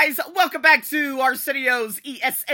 guys? Welcome back to Arsenio's ESL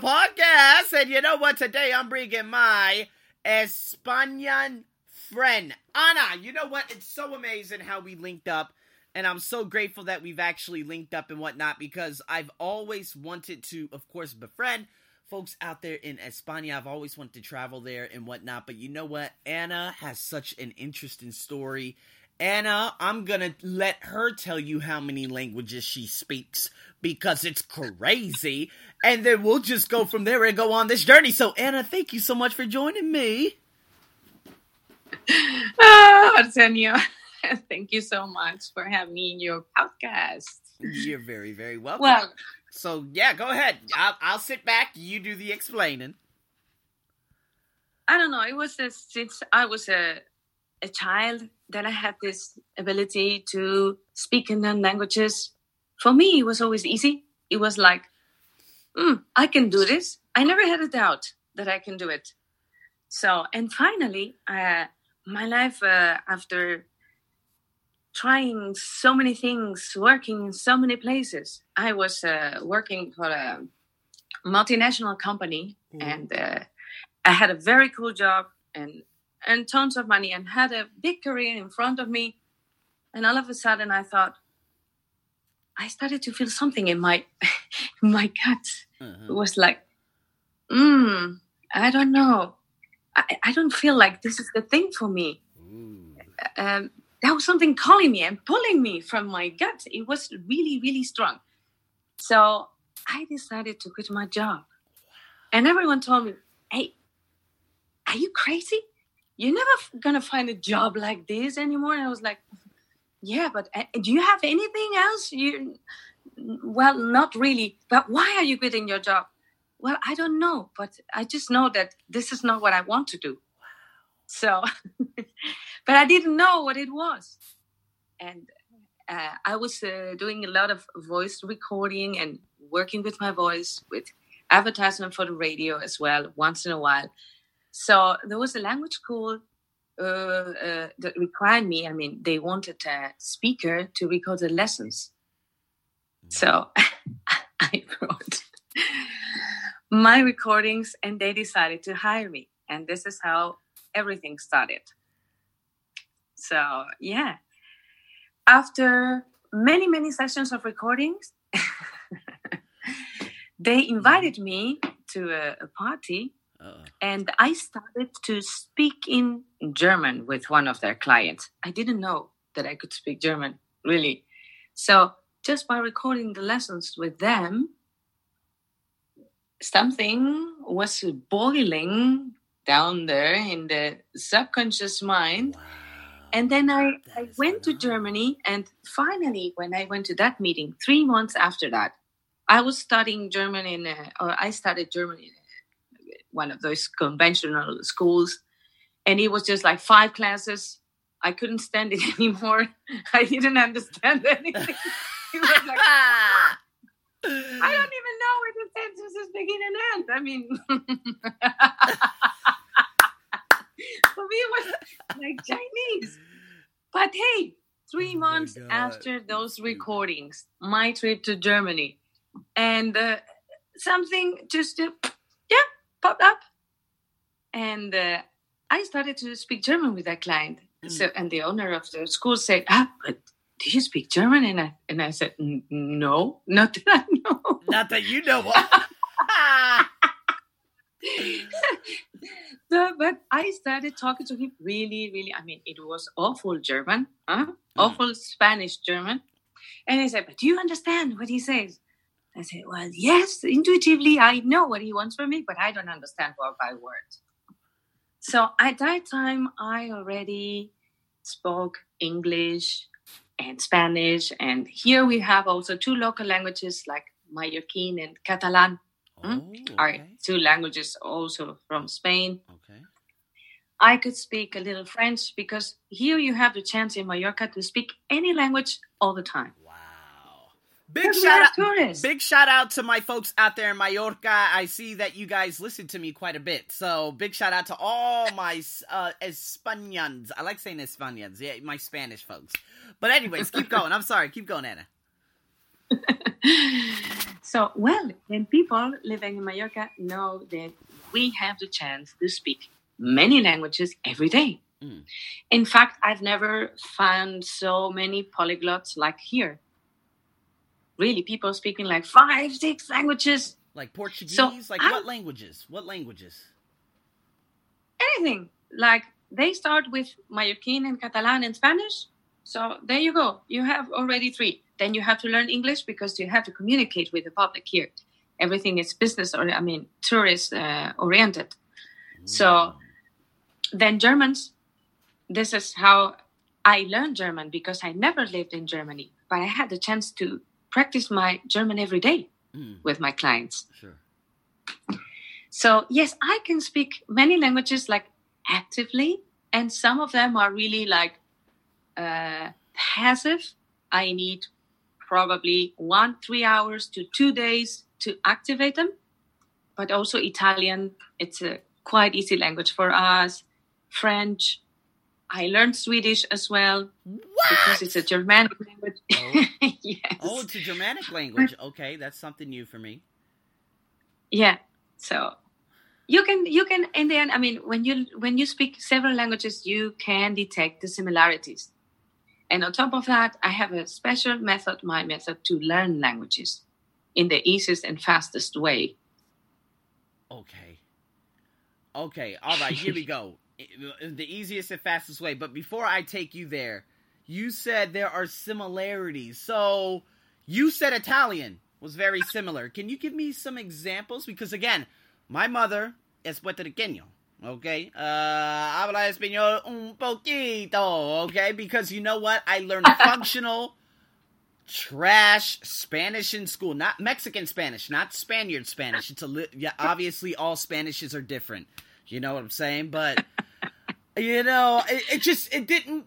podcast. And you know what? Today I'm bringing my Espanian friend, Ana. You know what? It's so amazing how we linked up. And I'm so grateful that we've actually linked up and whatnot because I've always wanted to, of course, befriend folks out there in España. I've always wanted to travel there and whatnot. But you know what? Anna has such an interesting story Ana, I'm gonna let her tell you how many languages she speaks because it's crazy. And then we'll just go from there and go on this journey. So, Anna, thank you so much for joining me. Oh, Arsenio, thank you so much for having me in your podcast. You're very, very welcome. Well, so yeah, go ahead. I'll, I'll sit back. You do the explaining. I don't know. It was a, since I was a a child that I had this ability to speak in non languages. For me, it was always easy. It was like, mm, I can do this. I never had a doubt that I can do it. So, and finally, uh, my life uh, after trying so many things, working in so many places, I was uh, working for a multinational company mm. and uh, I had a very cool job and and tons of money and had a big career in front of me. And all of a sudden, I thought, I started to feel something in my in my gut. Uh-huh. It was like, hmm, I don't know. I, I don't feel like this is the thing for me. Um, there was something calling me and pulling me from my gut. It was really, really strong. So I decided to quit my job. And everyone told me, hey, are you crazy? You're never gonna find a job like this anymore? And i was like yeah but uh, do you have anything else? You well not really. But why are you quitting your job? Well i don't know but i just know that this is not what i want to do. So but i didn't know what it was. And uh, i was uh, doing a lot of voice recording and working with my voice with advertisement for the radio as well once in a while so there was a language school uh, uh, that required me. I mean, they wanted a speaker to record the lessons. So I wrote my recordings and they decided to hire me. And this is how everything started. So, yeah. After many, many sessions of recordings, they invited me to a, a party uh-uh. And I started to speak in German with one of their clients. I didn't know that I could speak German, really. So just by recording the lessons with them, something was boiling down there in the subconscious mind. Wow. And then I, I went to Germany, and finally, when I went to that meeting, three months after that, I was studying German in, a, or I studied German in one of those conventional schools. And it was just like five classes. I couldn't stand it anymore. I didn't understand anything. it was like, I don't even know where the sentences begin and end. I mean, for me, it was like Chinese. But hey, three oh months after those recordings, my trip to Germany, and uh, something just uh, popped up, and uh, I started to speak German with that client. Mm. So, and the owner of the school said, "Ah, but do you speak German?" And I and I said, "No, not that I know. Not that you know." so, but I started talking to him really, really. I mean, it was awful German, huh? Mm. Awful Spanish German. And I said, "But do you understand what he says?" I said, Well, yes, intuitively, I know what he wants from me, but I don't understand word by word. So at that time, I already spoke English and Spanish. And here we have also two local languages like Mallorquin and Catalan. Hmm? Oh, okay. Are two languages also from Spain. Okay. I could speak a little French because here you have the chance in Mallorca to speak any language all the time. Big shout out, tourists. big shout out to my folks out there in Mallorca. I see that you guys listen to me quite a bit, so big shout out to all my uh, Espanians. I like saying Espanians, yeah, my Spanish folks. But anyways, keep going. I'm sorry, keep going, Anna. so, well, then people living in Mallorca know that we have the chance to speak many languages every day. Mm. In fact, I've never found so many polyglots like here. Really, people speaking like five, six languages. Like Portuguese? So like I, what languages? What languages? Anything. Like they start with Mallorquin and Catalan and Spanish. So there you go. You have already three. Then you have to learn English because you have to communicate with the public here. Everything is business or I mean tourist uh, oriented. Mm. So then Germans. This is how I learned German because I never lived in Germany, but I had the chance to practice my German every day mm. with my clients. Sure. So yes, I can speak many languages like actively, and some of them are really like uh, passive. I need probably one, three hours to two days to activate them. But also Italian, it's a quite easy language for us. French, I learned Swedish as well what? because it's a Germanic language. Oh. yes. Oh, it's a Germanic language. Okay, that's something new for me. Yeah. So you can you can in the end i mean when you when you speak several languages you can detect the similarities and on top of that i have a special method my method to learn languages in the easiest and fastest way okay okay all right here we go the easiest and fastest way but before i take you there you said there are similarities so you said italian was very similar can you give me some examples because again my mother es puertorriqueño. Okay, uh, habla español un poquito. Okay, because you know what? I learned functional trash Spanish in school, not Mexican Spanish, not Spaniard Spanish. It's a li- yeah, obviously all Spanishes are different. You know what I'm saying? But you know, it, it just it didn't.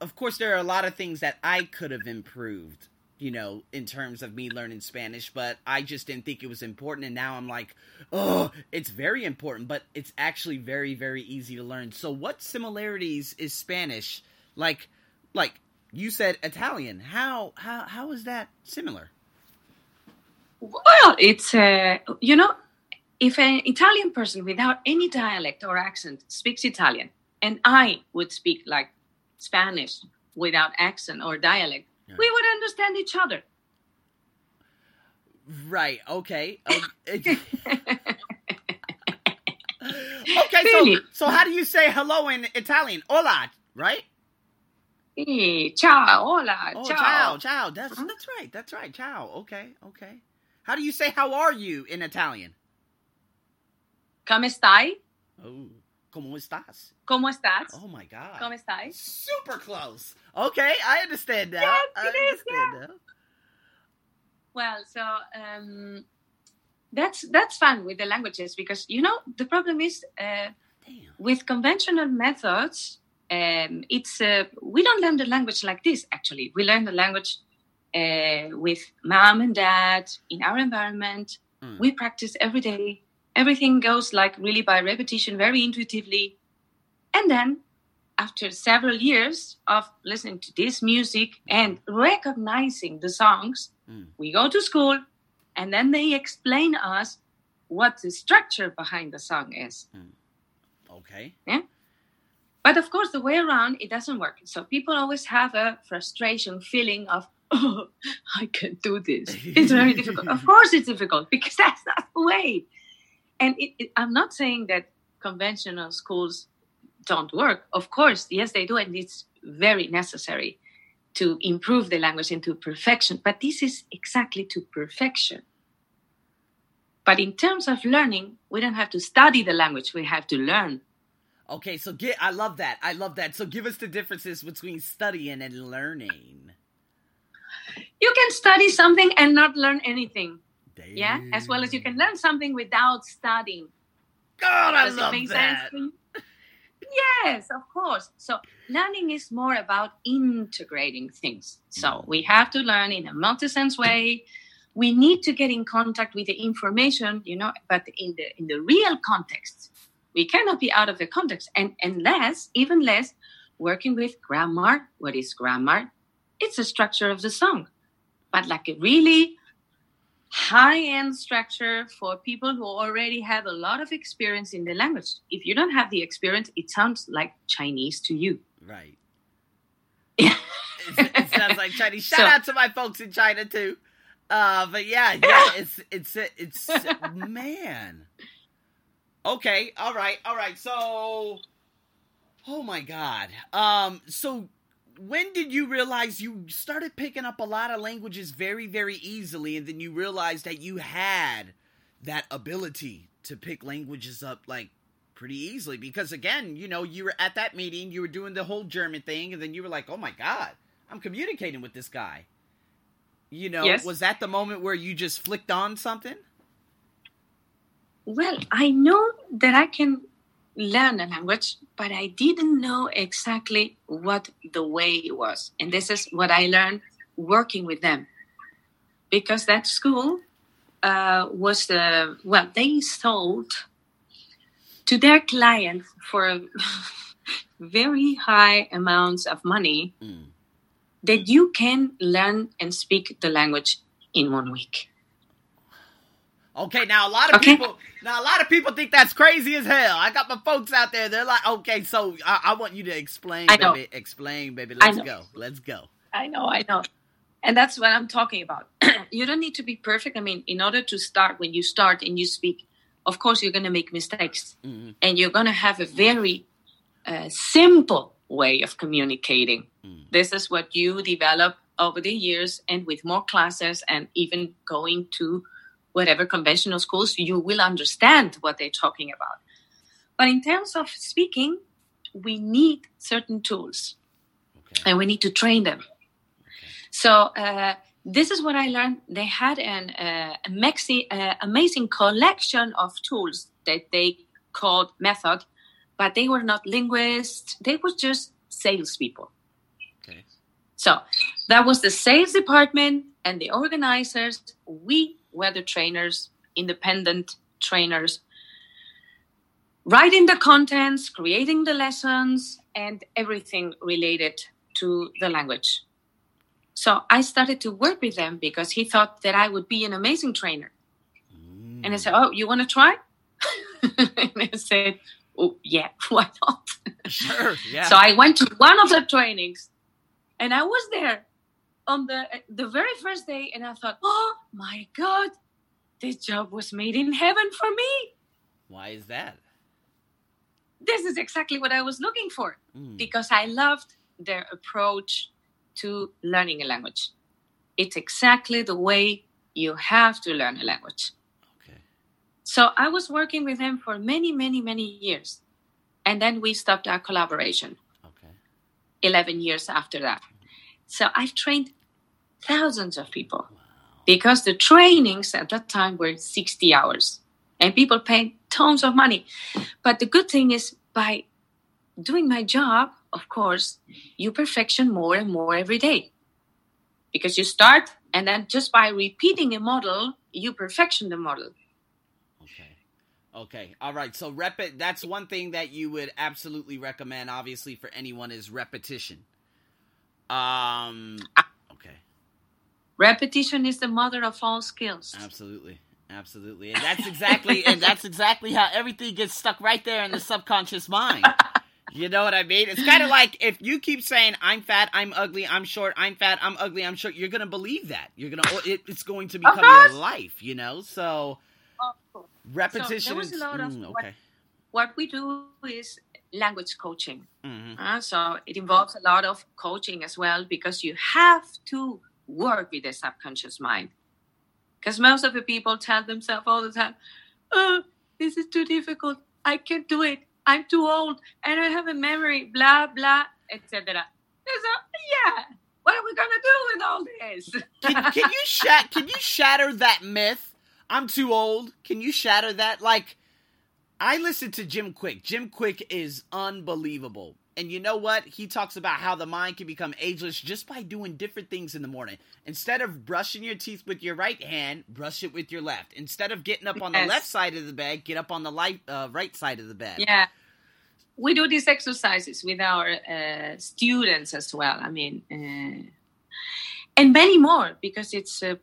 Of course, there are a lot of things that I could have improved you know, in terms of me learning Spanish, but I just didn't think it was important. And now I'm like, oh, it's very important, but it's actually very, very easy to learn. So, what similarities is Spanish like? Like you said, Italian. How how how is that similar? Well, it's uh, you know, if an Italian person without any dialect or accent speaks Italian, and I would speak like Spanish without accent or dialect we would understand each other. Right. Okay. okay. Really? So, so how do you say hello in Italian? Hola, right? ciao, hola, oh, ciao. ciao, ciao. That's uh-huh. that's right. That's right. Ciao. Okay, okay. How do you say how are you in Italian? Come stai? Oh. ¿Cómo estás? ¿Cómo estás? Oh my god. ¿Cómo estás? Super close. Okay, I understand now. Yes, I understand is, yeah. now. Well, so um, that's that's fun with the languages because you know the problem is uh, with conventional methods. Um, it's uh, we don't learn the language like this. Actually, we learn the language uh, with mom and dad in our environment. Mm. We practice every day everything goes like really by repetition, very intuitively. And then after several years of listening to this music and recognizing the songs, mm. we go to school and then they explain us what the structure behind the song is. Mm. Okay. Yeah. But of course, the way around, it doesn't work. So people always have a frustration feeling of, oh, I can't do this. It's very difficult. Of course, it's difficult because that's not the way and it, it, i'm not saying that conventional schools don't work. Of course yes they do and it's very necessary to improve the language into perfection. But this is exactly to perfection. But in terms of learning we don't have to study the language. We have to learn. Okay so get i love that. I love that. So give us the differences between studying and learning. You can study something and not learn anything Damn. Yeah, as well as you can learn something without studying. God, I Does love it make that. Sense yes, of course. So learning is more about integrating things. So mm. we have to learn in a multi-sense way. We need to get in contact with the information, you know, but in the in the real context. We cannot be out of the context. And unless, even less, working with grammar. What is grammar? It's the structure of the song. but like a really high end structure for people who already have a lot of experience in the language. If you don't have the experience, it sounds like Chinese to you. Right. it, it sounds like Chinese. Shout so, out to my folks in China too. Uh, but yeah, yeah, it's it's it's man. Okay, all right, all right. So, oh my god. Um, so when did you realize you started picking up a lot of languages very, very easily, and then you realized that you had that ability to pick languages up like pretty easily? Because again, you know, you were at that meeting, you were doing the whole German thing, and then you were like, "Oh my god, I'm communicating with this guy." You know, yes. was that the moment where you just flicked on something? Well, I know that I can learn a language, but I didn't know exactly what the way it was. And this is what I learned working with them. Because that school uh, was the, well, they sold to their clients for very high amounts of money mm. that you can learn and speak the language in one week. Okay, now a lot of okay. people now a lot of people think that's crazy as hell. I got my folks out there. They're like, okay, so I, I want you to explain, baby. Explain, baby. Let's go. Let's go. I know, I know. And that's what I'm talking about. you don't need to be perfect. I mean, in order to start, when you start and you speak, of course, you're going to make mistakes. Mm-hmm. And you're going to have a very uh, simple way of communicating. Mm. This is what you develop over the years and with more classes and even going to whatever conventional schools, you will understand what they're talking about. But in terms of speaking, we need certain tools okay. and we need to train them. Okay. So, uh, this is what I learned. They had an uh, maxi, uh, amazing collection of tools that they called method, but they were not linguists. They were just salespeople. Okay. So that was the sales department and the organizers. We weather trainers, independent trainers, writing the contents, creating the lessons, and everything related to the language. So I started to work with them because he thought that I would be an amazing trainer. Mm. And I said, Oh, you want to try? and I said, Oh, yeah, why not? Sure, yeah. So I went to one of the trainings and I was there on the the very first day and I thought, oh my god, this job was made in heaven for me. Why is that? This is exactly what I was looking for mm. because I loved their approach to learning a language. It's exactly the way you have to learn a language. Okay. So I was working with them for many, many, many years. And then we stopped our collaboration. Okay. 11 years after that. So I've trained thousands of people because the trainings at that time were 60 hours and people paid tons of money. But the good thing is by doing my job, of course, you perfection more and more every day. Because you start and then just by repeating a model, you perfection the model. Okay. Okay. All right. So rep it that's one thing that you would absolutely recommend obviously for anyone is repetition. Um, okay. Repetition is the mother of all skills. Absolutely. Absolutely. And that's exactly and that's exactly how everything gets stuck right there in the subconscious mind. You know what I mean? It's kind of like if you keep saying I'm fat, I'm ugly, I'm short, I'm fat, I'm ugly, I'm short, you're going to believe that. You're going to it, it's going to become your life, you know? So repetition so there was a lot of mm, okay. What, what we do is language coaching. Mm-hmm. Uh, so it involves a lot of coaching as well because you have to work with the subconscious mind. Because most of the people tell themselves all the time, oh, this is too difficult. I can't do it. I'm too old. And I don't have a memory, blah, blah, etc. So, yeah, what are we going to do with all this? can, can, you shat- can you shatter that myth? I'm too old. Can you shatter that? Like, I listened to Jim Kwik. Jim Kwik is unbelievable. And you know what? He talks about how the mind can become ageless just by doing different things in the morning. Instead of brushing your teeth with your right hand, brush it with your left. Instead of getting up on yes. the left side of the bed, get up on the light, uh, right side of the bed. Yeah. We do these exercises with our uh, students as well. I mean, uh, and many more because it's a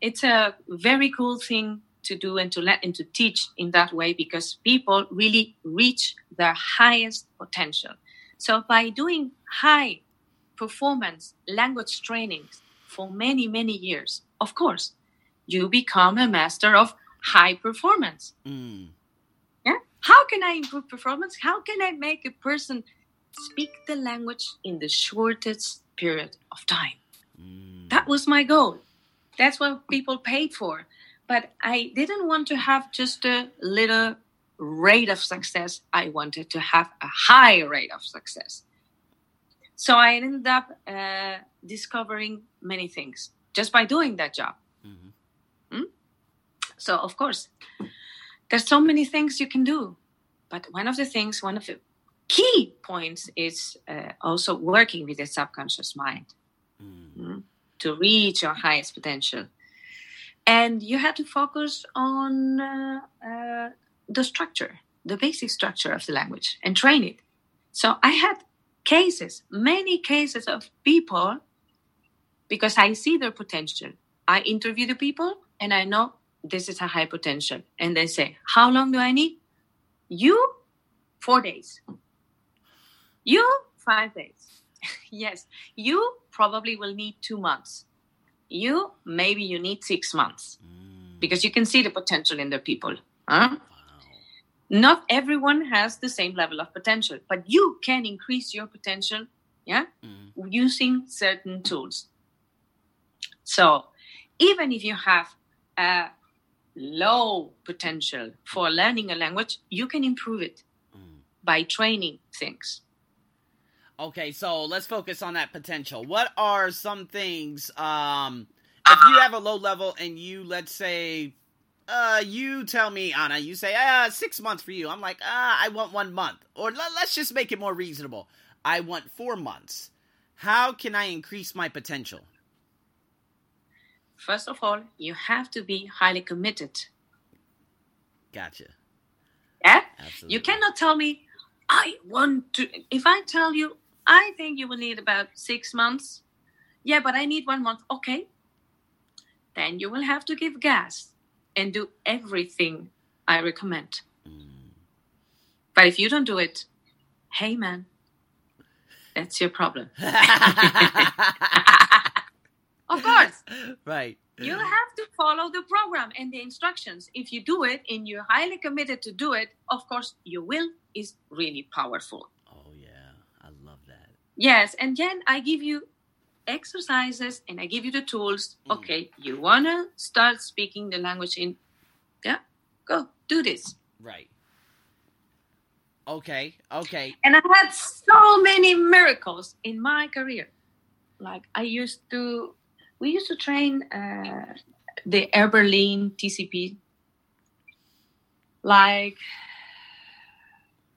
it's a very cool thing to do and to let and to teach in that way because people really reach their highest potential. So by doing high performance language trainings for many many years, of course, you become a master of high performance. Mm. Yeah. How can I improve performance? How can I make a person speak the language in the shortest period of time? Mm. That was my goal. That's what people paid for. But I didn't want to have just a little rate of success. I wanted to have a high rate of success. So I ended up uh, discovering many things just by doing that job. Mhm. Mm? So, of course, there's so many things you can do. But one of the things, one of the key points is uh, also working with the subconscious mind Mm. mm, to reach your highest potential. And you have to focus on uh, uh, the structure, the basic structure of the language, and train it. So I had cases, many cases of people, because I see their potential. I interview the people and I know this is a high potential. And they say, How long do I need? You, four days. You, five days. yes, you probably will need two months. You, maybe you need six months Mm. because you can see the potential in the people. Huh? Wow. Not everyone has the same level of potential, but you can increase your potential, yeah, Mm. using certain tools. So, even if you have a low potential for learning a language, you can improve it Mm. by training things. Okay, so let's focus on that potential. What are some things um if you have a low level and you let's say uh you tell me Anna, you say uh 6 months for you. I'm like, "Ah, I want 1 month." Or let, let's just make it more reasonable. I want 4 months. How can I increase my potential? First of all, you have to be highly committed. Gotcha. Yeah? Absolutely. You cannot tell me, I want to. If I tell you, I think you will need about six months. Yeah, but I need one month. Okay. Then you will have to give gas and do everything I recommend. Mm. But if you don't do it, hey, man, that's your problem. Of course. right. You have to follow the program and the instructions. If you do it and you're highly committed to do it, of course, your will is really powerful. Oh yeah, I love that. Yes, and then I give you exercises and I give you the tools. Mm. Okay, you want to start speaking the language in, yeah, go do this. Right. Okay. Okay. And I had so many miracles in my career. Like I used to, we used to train uh, the Air Berlin TCP. Like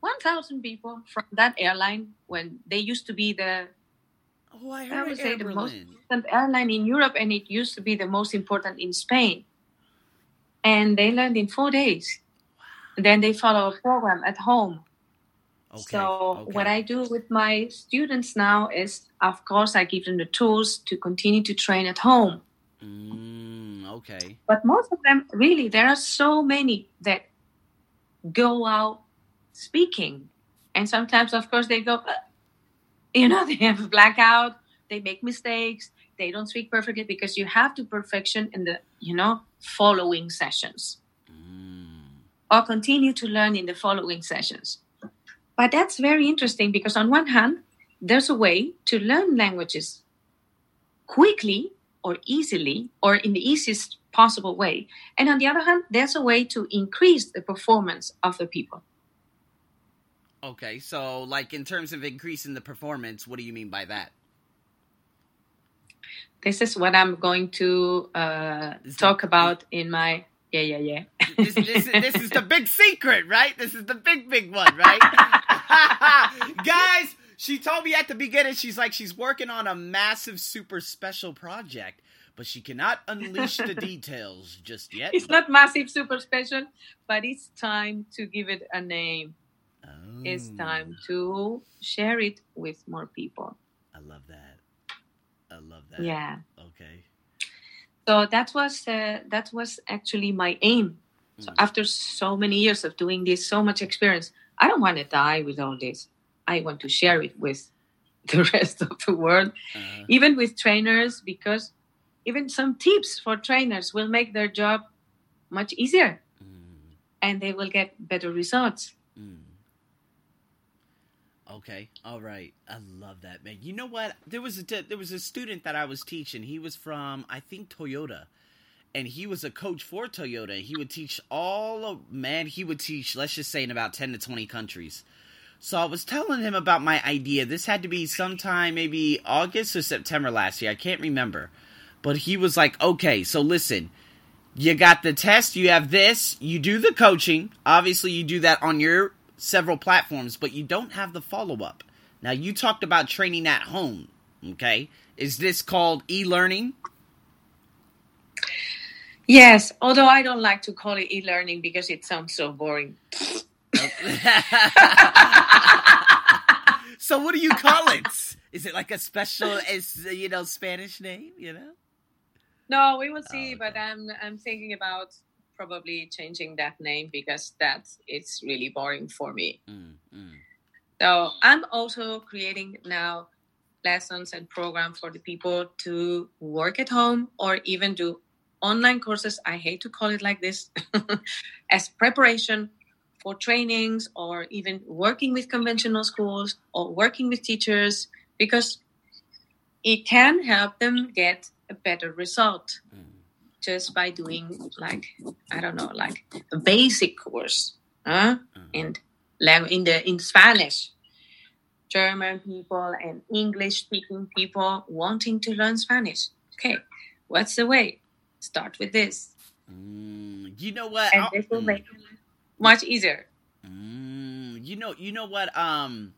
1,000 people from that airline when they used to be the Oh, I I would Air say the most important airline in Europe, and it used to be the most important in Spain. And they learned in four days. Then they follow a program at home. Okay. So okay. what I do with my students now is, of course, I give them the tools to continue to train at home. Mm, okay. But most of them, really, there are so many that go out speaking, and sometimes, of course, they go, "Uh," you know, they have a blackout, they make mistakes, they don't speak perfectly because you have to perfection in the, you know, following sessions Mm, or continue to learn in the following sessions. But that's very interesting because, on one hand, there's a way to learn languages quickly or easily or in the easiest possible way. And on the other hand, there's a way to increase the performance of the people. Okay. So, like, in terms of increasing the performance, what do you mean by that? This is what I'm going to uh, talk about in my. Yeah, yeah, yeah. This, this, this is the big secret, right? This is the big, big one, right? Guys, she told me at the beginning, she's like, she's working on a massive, super special project, but she cannot unleash the details just yet. it's not massive, super special, but it's time to give it a name. It's Oh, time to share it with more people. I love that. I love that. Yeah. Okay. So that was uh, that was actually my aim. So Mm. after so many years of doing this, so much experience, I don't want to die with all this. I want to share it with the rest of the world, Uh, even with trainers, because even some tips for trainers will make their job much easier, mm, and they will get better results. mm. Okay. All right. I love that, man. You know what? There was a there was a student that I was teaching. He was from I think Toyota. And he was a coach for Toyota. He would teach all of man, he would teach, let's just say in about 10 to 20 countries. So I was telling him about my idea. This had to be sometime maybe August or September last year. I can't remember. But he was like, "Okay, so listen. You got the test, you have this, you do the coaching. Obviously, you do that on your several platforms, but you don't have the follow up. Now, you talked about training at home, okay? Is this called e learning? Yes, although I don't like to call it e-learning because it sounds so boring. so, what do you call it? Is it like a special, is you know, Spanish name? You know? No, we will see, Oh, but. I'm I'm thinking about probably changing that name because that it's really boring for me. Mm, mm. So I'm also creating now lessons and program for the people to work at home or even do online courses. I hate to call it like this as preparation for trainings or even working with conventional schools or working with teachers because it can help them get a better result Mm. Just by doing like I don't know like a basic course huh? Mhm. and lang- in the in Spanish. German people and English speaking people wanting to learn Spanish. Okay, what's the way? Start with this, Mm, you know what? and I'll- this will mm. make it much easier. Mm, you know, you know what? Um,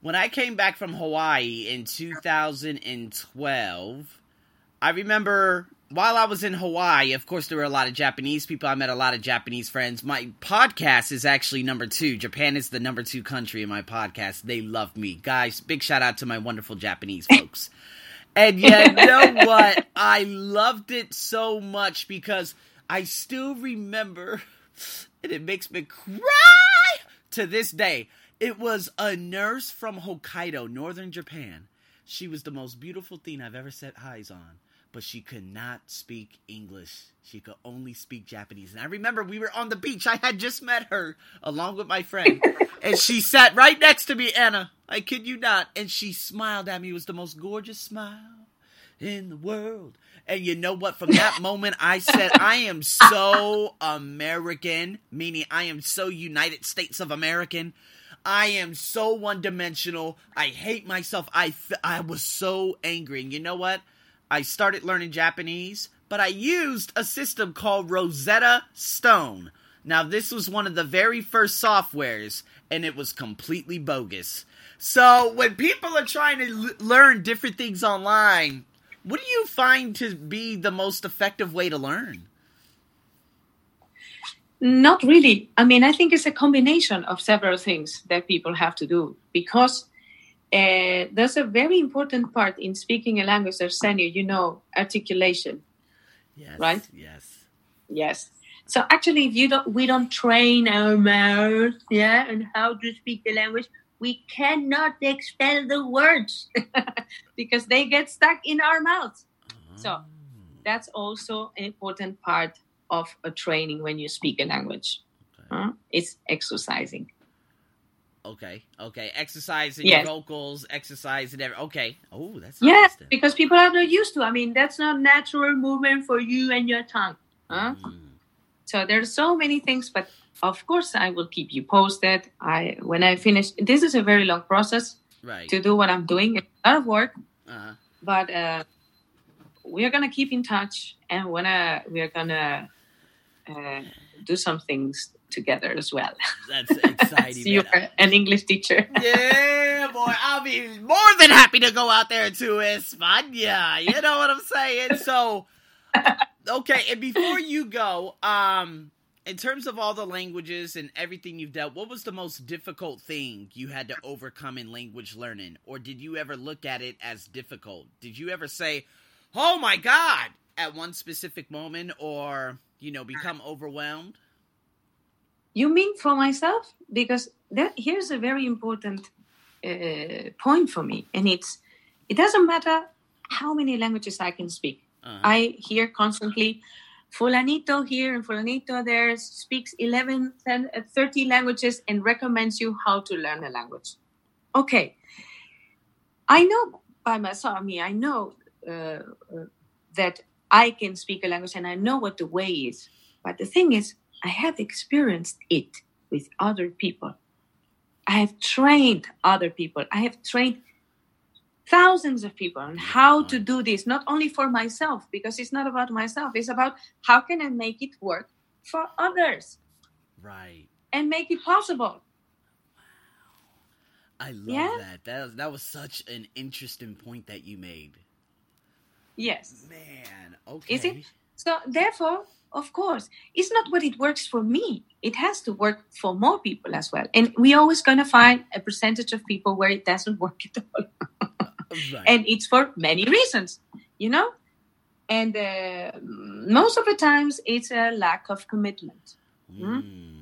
when I came back from Hawaii in 2012, I remember while I was in Hawaii. Of course, there were a lot of Japanese people. I met a lot of Japanese friends. My podcast is actually number two. Japan is the number two country in my podcast. They love me, guys. Big shout out to my wonderful Japanese folks. And you know what? I loved it so much because I still remember, and it makes me cry to this day. It was a nurse from Hokkaido, northern Japan. She was the most beautiful thing I've ever set eyes on, but she could not speak English. She could only speak Japanese. And I remember we were on the beach. I had just met her along with my friend, and she sat right next to me, Anna. I kid you not. And she smiled at me. It was the most gorgeous smile in the world. And you know what? From that moment, I said, I am so American, meaning I am so United States of American. I am so one dimensional. I hate myself. I, I was so angry. And you know what? I started learning Japanese, but I used a system called Rosetta Stone. Now, this was one of the very first softwares, and it was completely bogus. So, when people are trying to l- learn different things online, what do you find to be the most effective way to learn? Not really. I mean, I think it's a combination of several things that people have to do because uh, there's a very important part in speaking a language, Arsenio, you know, articulation. Yes. Right? Yes. Yes. So actually, if you don't, we don't train our mouth, yeah, and how to speak the language, we cannot expel the words because they get stuck in our mouths. So, Oh. That's also an important part of a training when you speak a language. Okay. huh? It's exercising. Okay. Okay. Exercise in Yes. your vocals, exercise in every. Okay. Oh, that's Yes, because people are not used to. I mean, that's not natural movement for you and your tongue. Huh? Mm. So there's so many things, but of course I will keep you posted. I when I finish this is a very long process Right. to do what I'm doing. It's a lot of work, Uh-huh. but uh, we are gonna keep in touch and wanna we are gonna uh, do some things together as well. That's exciting. So you're an English teacher. Yeah, boy, I'll be more than happy to go out there to España. You know what I'm saying? So, okay, and before you go, um, in terms of all the languages and everything you've dealt, what was the most difficult thing you had to overcome in language learning? Or did you ever look at it as difficult? Did you ever say, oh my God, at one specific moment or, you know, become overwhelmed? You mean for myself? Because that, here's a very important uh, point for me. And it's, it doesn't matter how many languages I can speak. Uh-huh. I hear constantly, Fulanito here and Fulanito there speaks 11, 10, uh, 30 languages and recommends you how to learn a language. Okay. I know by myself, I mean, I know uh, uh, that I can speak a language and I know what the way is. But the thing is, I have experienced it with other people. I have trained other people. I have trained thousands of people on how to do this, not only for myself, because it's not about myself, it's about how can I make it work for others. Right. And make it possible. I love yeah? that. That was, that was such an interesting point that you made. Yes. Man, okay. Is it? So therefore, of course, it's not what it works for me. It has to work for more people as well. And we're always gonna find a percentage of people where it doesn't work at all. right. And it's for many reasons, you know? And uh, most of the times it's a lack of commitment. Mm.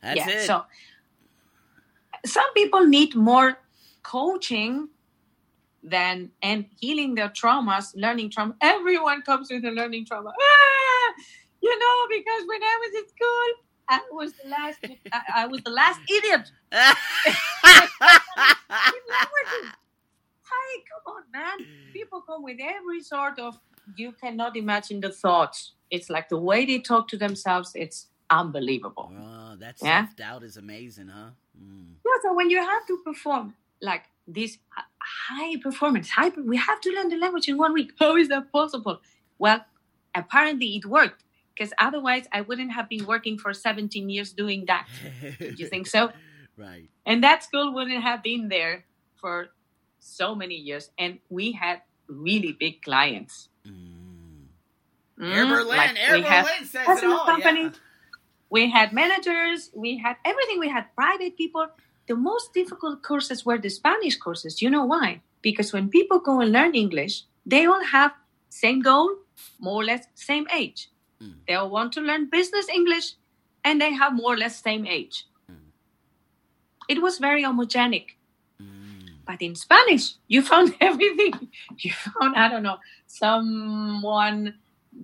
That's yeah, it. So some people need more coaching than and healing their traumas, learning trauma. Everyone comes with a learning trauma. Ah! You know, because when I was in school, I was the last. I, I was the last idiot. Hi, come on, man. People come with every sort of. You cannot imagine the thoughts. It's like the way they talk to themselves. It's unbelievable. Oh, that self doubt is amazing, huh? Mm. Yeah. So when you have to perform like this high performance, high, we have to learn the language in one week. How is that possible? Well, apparently it worked because otherwise I wouldn't have been working for 17 years doing that. Do you think so? Right. And that school wouldn't have been there for so many years. And we had really big clients. Mm. Mm, Air Berlin, like Air Berlin says it all. Company, yeah. We had managers, we had everything. We had private people. The most difficult courses were the Spanish courses. You know why? Because when people go and learn English, they all have same goal, more or less same age. Mm. They all want to learn business English, and they have more or less same age. Mm. It was very homogenic. Mm. But in Spanish, you found everything. You found, I don't know, someone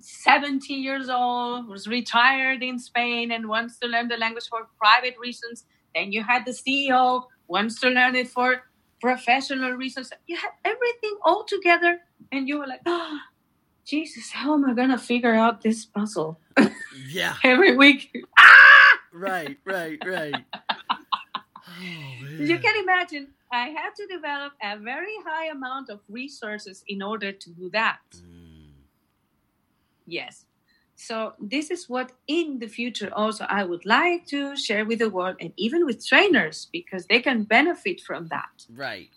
70 years old was retired in Spain and wants to learn the language for private reasons. Then you had the CEO wants to learn it for professional reasons. You had everything all together, and you were like, oh, Jesus, how am I gonna figure out this puzzle? Yeah. Every week. Ah! Right, right, right. oh, you can imagine I had to develop a very high amount of resources in order to do that. Mm. Yes. So this is what in the future also I would like to share with the world and even with trainers because they can benefit from that. Right.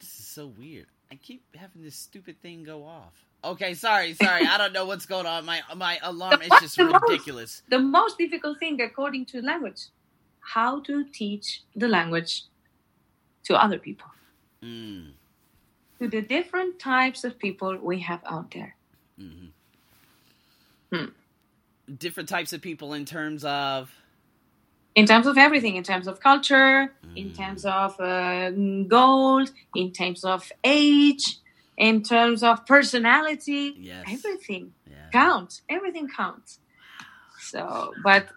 This is so weird. I keep having this stupid thing go off. Okay, sorry, sorry. I don't know what's going on. My my alarm is just the ridiculous. Most, the most difficult thing according to language. How to teach the language to other people. Mm. To the different types of people we have out there. Mm-hmm. Hmm. Different types of people in terms of. In terms of everything, in terms of culture, mm. in terms of uh, gold, in terms of age, in terms of personality, yes. everything yeah. counts. Everything counts. So, but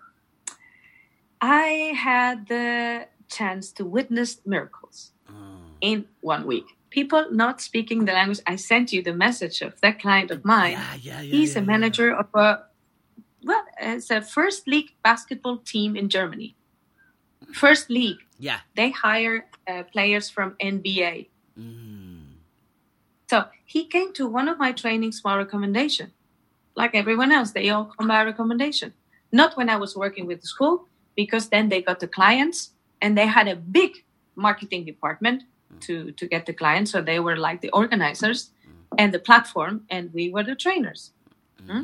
I had the chance to witness miracles oh. in one week people not speaking the language. I sent you the message of that client of mine. Yeah, yeah, He's a manager of a well, it's a first league basketball team in Germany. First league. Yeah. They hire uh, players from NBA. Mm. So he came to one of my trainings by recommendation. Like everyone else, they all come by recommendation. Not when I was working with the school, because then they got the clients and they had a big marketing department to to get the clients. So they were like the organizers and the platform, and we were the trainers. Hmm?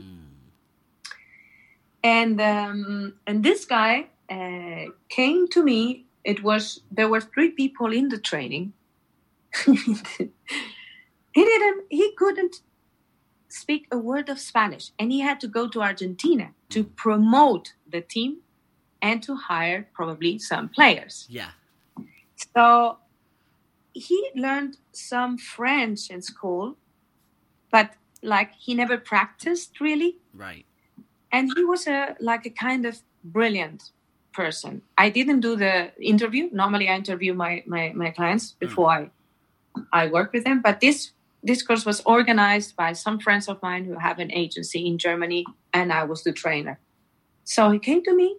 And um, and this guy uh, came to me. It was there were three people in the training. he didn't. He couldn't speak a word of Spanish, and he had to go to Argentina to promote the team and to hire probably some players. Yeah. So he learned some French in school, but like he never practiced really. Right. And he was a like a kind of brilliant person. I didn't do the interview. Normally I interview my my, my clients before I I work with them, but this this course was organized by some friends of mine who have an agency in Germany, and I was the trainer. So he came to me,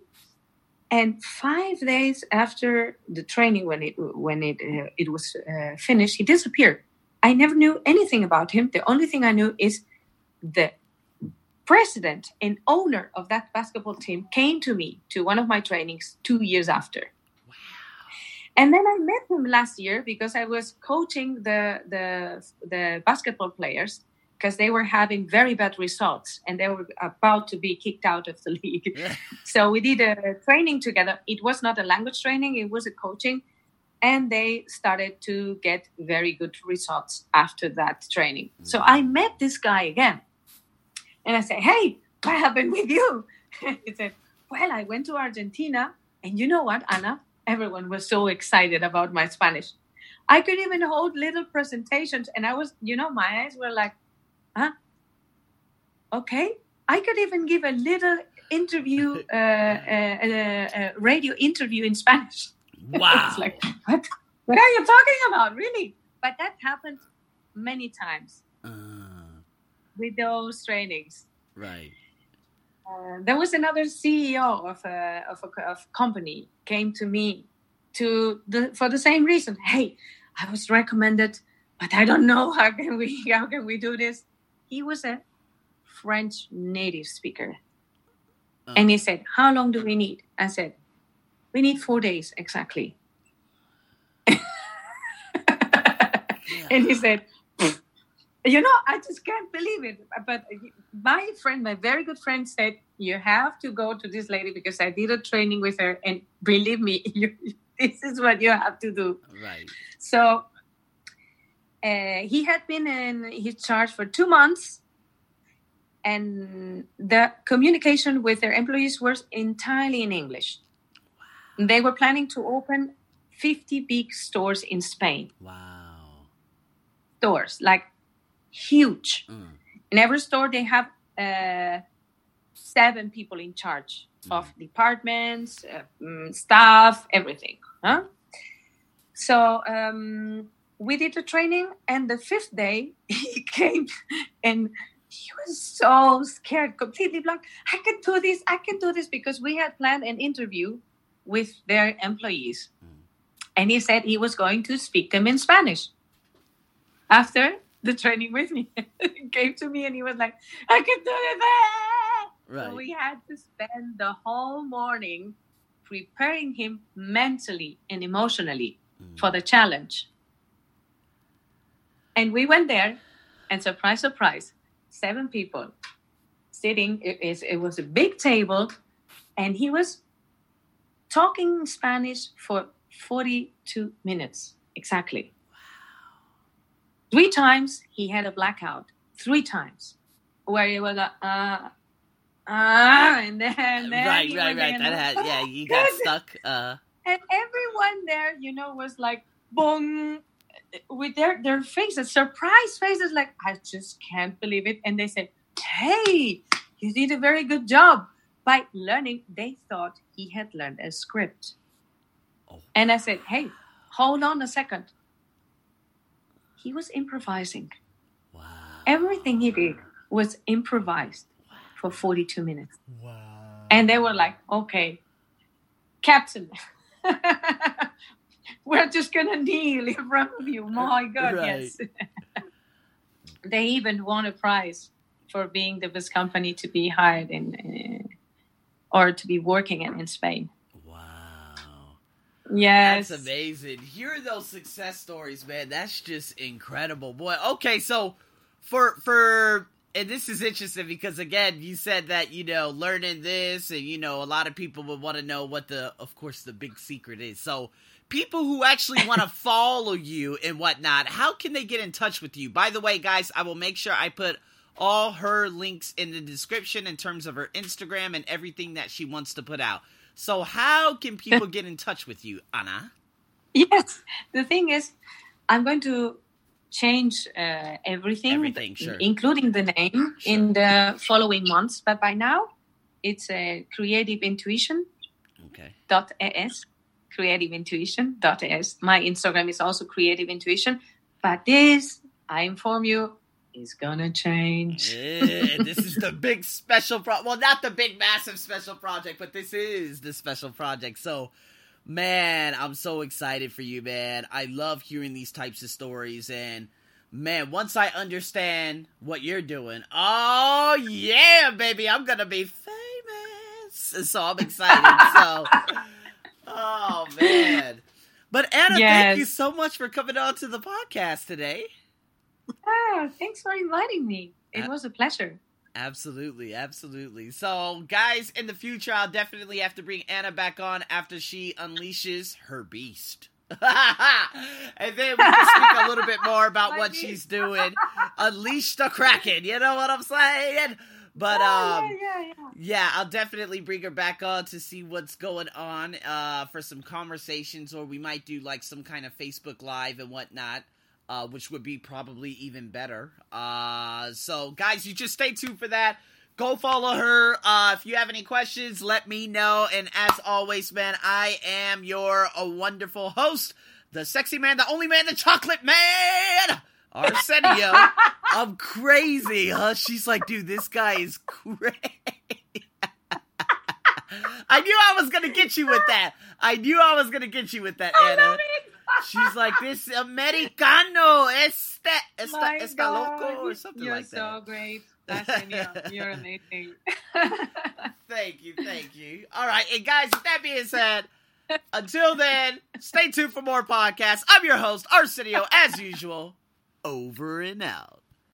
and five days after the training, when it when it uh, it was uh, finished, he disappeared. I never knew anything about him. The only thing I knew is the president and owner of that basketball team came to me to one of my trainings two years after. And then I met him last year because I was coaching the the the basketball players because they were having very bad results and they were about to be kicked out of the league. Yeah. So we did a training together. It was not a language training, it was a coaching. And they started to get very good results after that training. So I met this guy again. And I said, Hey, what happened with you? he said, Well, I went to Argentina. And you know what, Anna? Everyone was so excited about my Spanish. I could even hold little presentations. And I was, you know, my eyes were like, Huh? Okay. I could even give a little interview, uh, uh, uh, uh, radio interview in Spanish. Wow. it's like, what? What are you talking about? Really? But that happened many times with those trainings. right. Uh, there was another CEO of a of a of company came to me to the for the same reason. Hey, I was recommended, but I don't know how can we how can we do this. He was a French native speaker, Oh. and he said, "How long do we need?" I said, "We need four days exactly." and he said, you know, I just can't believe it. But my friend, my very good friend, said, You have to go to this lady because I did a training with her. And believe me, you, this is what you have to do. Right. So uh, he had been in his charge for two months. And the communication with their employees was entirely in English. They were planning to open 50 big stores in Spain. Wow. Stores, like huge. Mm. In every store, they have uh, seven people in charge of departments, uh, mm, staff, everything. Huh? So um, we did the training, and the fifth day he came, and he was so scared, completely blank. I can do this. I can do this because we had planned an interview with their employees, and he said he was going to speak them in Spanish. After the training with me, came to me and he was like, "I can do this." Right. So we had to spend the whole morning preparing him mentally and emotionally Mm. for the challenge. And we went there, and surprise, surprise, seven people sitting. It, is- it was a big table, and he was talking Spanish for 42 minutes exactly. Three times he had a blackout. Three times, where he was like, uh, ah, and then, and then right, right, right. That had "Oh, yeah, you got stuck. Uh and everyone there, you know, was like, boom, with their their faces, surprise faces, like I just can't believe it. And they said, "Hey, you did a very good job." By learning, they thought he had learned a script. Oh. And I said, "Hey, hold on a second. He was improvising. wow. Everything he did was improvised for 42 minutes." Wow. And they were like, okay, Captain, we're just going to kneel in front of you. My God, Right. yes. they even won a prize for being the best company to be hired in uh, or to be working in, in Spain. Yes. That's amazing. Hear those success stories, man, that's just incredible. Boy, okay, so for for and this is interesting because again, you said that you know learning this, and you know a lot of people would want to know what the, of course, the big secret is. So, people who actually want to follow you and whatnot, how can they get in touch with you? By the way, guys, I will make sure I put all her links in the description in terms of her Instagram and everything that she wants to put out. So, how can people get in touch with you, Anna? Yes, the thing is, I'm going to change uh, everything, Everything, sure. including the name, Sure. in the following months. But by now, it's a Creative Intuition Okay. dot as creative intuition dot as my instagram is also creative intuition but this i inform you is gonna change. Eh, this is the big special pro well not the big massive special project but this is the special project. So man i'm so excited for you man. I love hearing these types of stories and man once i understand what you're doing oh yeah baby i'm gonna be famous. So i'm excited. So oh man. But anna thank you so much for coming on to the podcast today ah, thanks for inviting me it was a pleasure Absolutely, absolutely. So, guys, in the future, I'll definitely have to bring Anna back on after she unleashes her beast. and then we can speak a little bit more about My what beast. she's doing. Unleash the Kraken, you know what I'm saying? But, Oh, um, yeah, yeah, yeah. yeah, I'll definitely bring her back on to see what's going on uh, for some conversations, or we might do like some kind of Facebook Live and whatnot, uh, which would be probably even better. Uh, so, guys, you just stay tuned for that. Go follow her. Uh, if you have any questions, let me know. And as always, man, I am your a wonderful host, the sexy man, the only man, the chocolate man, Arsenio. I'm crazy, huh? She's like, dude, this guy is crazy. I knew I was gonna get you with that. I knew I was gonna get you with that, I Anna. She's like, this Americano, este, esta, My esta God. loco, or something you're like so that. great Arsenio. you're amazing Thank you, thank you. All right, and guys, with that being said, until then, stay tuned for more podcasts. I'm your host, Arsenio, as usual. Over and out.